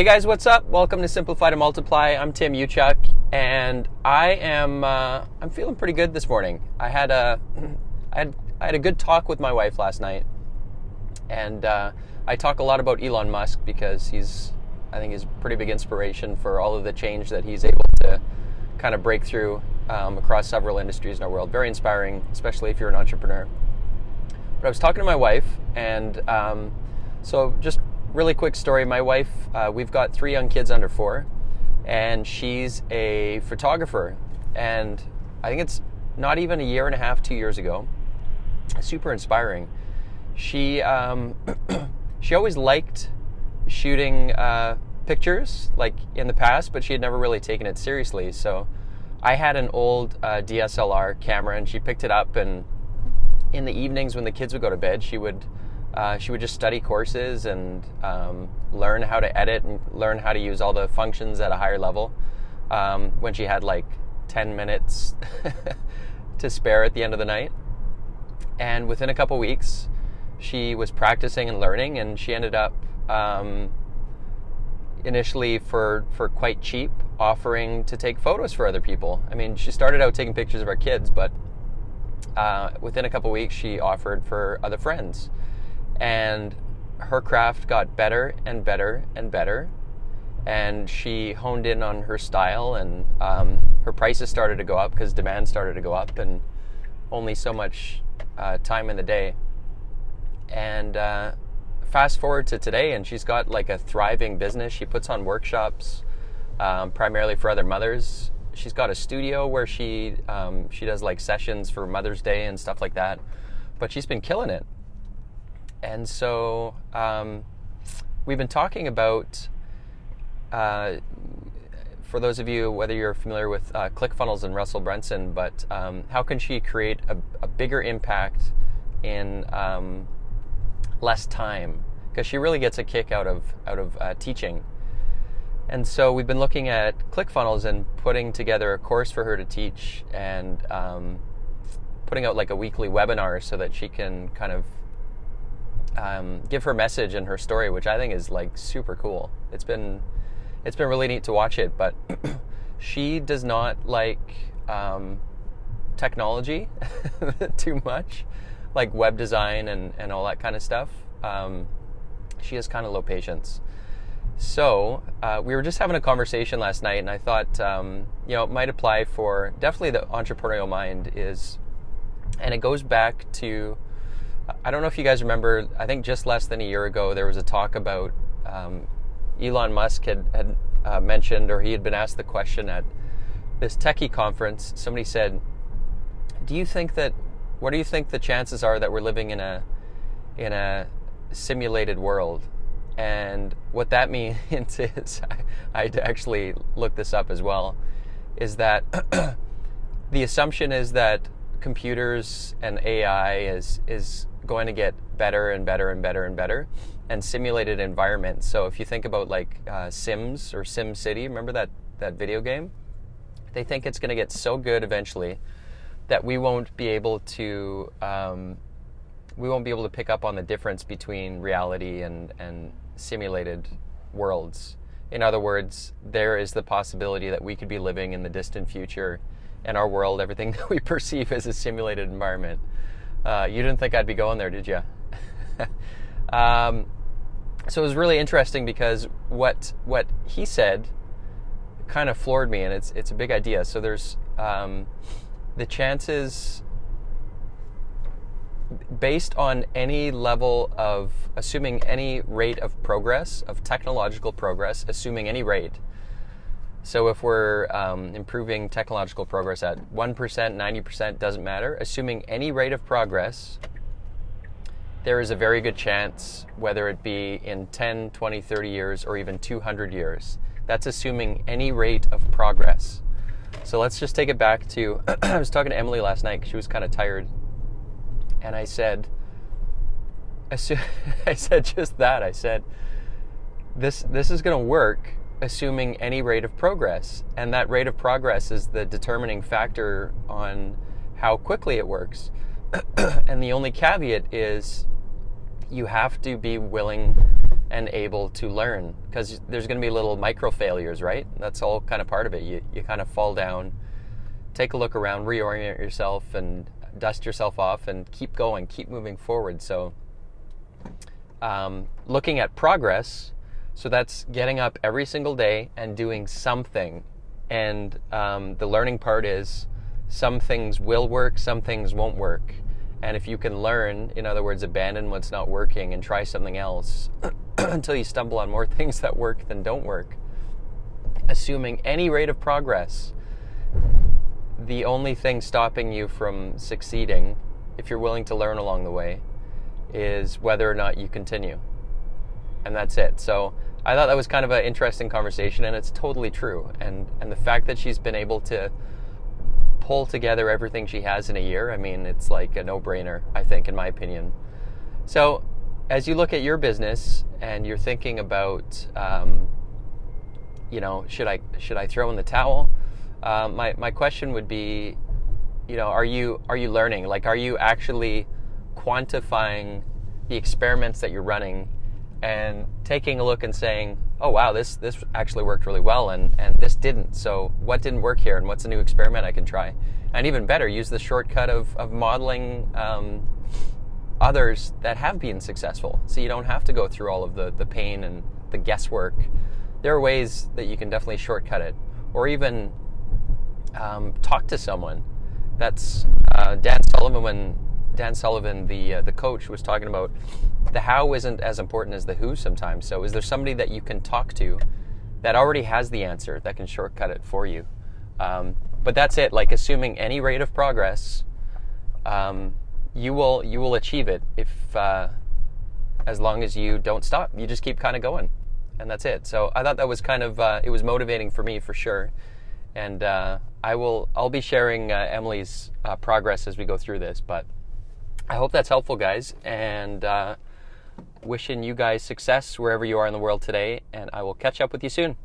Hey guys, what's up? Welcome to Simplify to Multiply. I'm Tim Uchuk, and I am uh, I'm feeling pretty good this morning. I had a I had I had a good talk with my wife last night, and uh, I talk a lot about Elon Musk because he's I think he's pretty big inspiration for all of the change that he's able to kind of break through um, across several industries in our world. Very inspiring, especially if you're an entrepreneur. But I was talking to my wife, and um, so just really quick story. My wife, uh, we've got three young kids under four, and she's a photographer. And I think it's not even a year and a half, two years ago. Super inspiring. She um, she always liked shooting uh, pictures, like in the past, but she had never really taken it seriously. So I had an old uh, DSLR camera, and she picked it up. And in the evenings when the kids would go to bed, she would uh, she would just study courses and um, learn how to edit and learn how to use all the functions at a higher level. Um, when she had like 10 minutes to spare at the end of the night. And within a couple weeks, she was practicing and learning, and she ended up um, initially for for quite cheap offering to take photos for other people. I mean, she started out taking pictures of our kids, but uh, within a couple weeks, she offered for other friends and her craft got better and better and better and she honed in on her style and um, her prices started to go up because demand started to go up and only so much uh, time in the day. And uh, fast forward to today and she's got like a thriving business. She puts on workshops um, primarily for other mothers. She's got a studio where she um, she does like sessions for mother's day and stuff like that but she's been killing it and so um, we've been talking about, uh, for those of you, whether you're familiar with uh, ClickFunnels and Russell Brunson, but um, how can she create a, a bigger impact in um, less time? Because she really gets a kick out of out of uh, teaching. And so we've been looking at ClickFunnels and putting together a course for her to teach and um, putting out like a weekly webinar so that she can kind of um, give her message and her story, which I think is like super cool. It's been it's been really neat to watch it, but she does not like um, technology too much, like web design and, and all that kind of stuff. Um, she has kind of low patience. So uh, we were just having a conversation last night, and I thought um, you know it might apply for definitely the entrepreneurial mind is, and it goes back to I don't know if you guys remember, I think just less than a year ago, there was a talk about um, Elon Musk had, had uh, mentioned, or he had been asked the question at this techie conference. Somebody said, Do you think that, what do you think the chances are that we're living in a, in a simulated world? And what that means is, I, had to actually look this up as well, is that the assumption is that computers and AI is is going to get better and better and better and better and simulated environments. So if you think about like uh, Sims or Sim City, remember that that video game? They think it's going to get so good eventually that we won't be able to um, we won't be able to pick up on the difference between reality and and simulated worlds. In other words, there is the possibility that we could be living in the distant future and our world, everything that we perceive as a simulated environment. Uh, you didn't think I'd be going there, did you? um, so it was really interesting because what what he said kind of floored me, and it's it's a big idea. So there's um, the chances based on any level of assuming any rate of progress of technological progress, assuming any rate so if we're um, improving technological progress at 1%, 90%, doesn't matter. Assuming any rate of progress, there is a very good chance, whether it be in 10, 20, 30 years, or even 200 years. That's assuming any rate of progress. So let's just take it back to I was talking to Emily last night she was kind of tired. And I said, I said just that. I said, this, this is going to work assuming any rate of progress. And that rate of progress is the determining factor on how quickly it works. and the only caveat is you have to be willing and able to learn because there's going to be little micro failures, right? That's all kind of part of it. You you kind of fall down, take a look around, reorient yourself, and dust yourself off, and keep going, keep moving forward. So, um, looking at progress. So that's getting up every single day and doing something. And um, the learning part is some things will work, some things won't work. And if you can learn, in other words, abandon what's not working and try something else until you stumble on more things that work than don't work, assuming any rate of progress, the only thing stopping you from succeeding, if you're willing to learn along the way, is whether or not you continue. And that's it. So I thought that was kind of an interesting conversation, and it's totally true. And and the fact that she's been able to pull together everything she has in a year, I mean, it's like a no-brainer, I think, in my opinion. So, as you look at your business and you're thinking about, um, you know, should I should I throw in the towel? Uh, my my question would be, you know, are you are you learning? Like, are you actually quantifying the experiments that you're running and taking a look and saying, oh wow, this this actually worked really well, and and this didn't. So what didn't work here, and what's a new experiment I can try? And even better, use the shortcut of of modeling um, others that have been successful, so you don't have to go through all of the the pain and the guesswork. There are ways that you can definitely shortcut it, or even um, talk to someone. That's uh, Dan Sullivan Dan Sullivan, the uh, the coach, was talking about the how isn't as important as the who sometimes. So, is there somebody that you can talk to that already has the answer that can shortcut it for you? Um, but that's it. Like assuming any rate of progress, um, you will you will achieve it if uh, as long as you don't stop. You just keep kind of going, and that's it. So I thought that was kind of uh, it was motivating for me for sure, and uh, I will I'll be sharing uh, Emily's uh, progress as we go through this, but. I hope that's helpful, guys, and uh, wishing you guys success wherever you are in the world today. And I will catch up with you soon.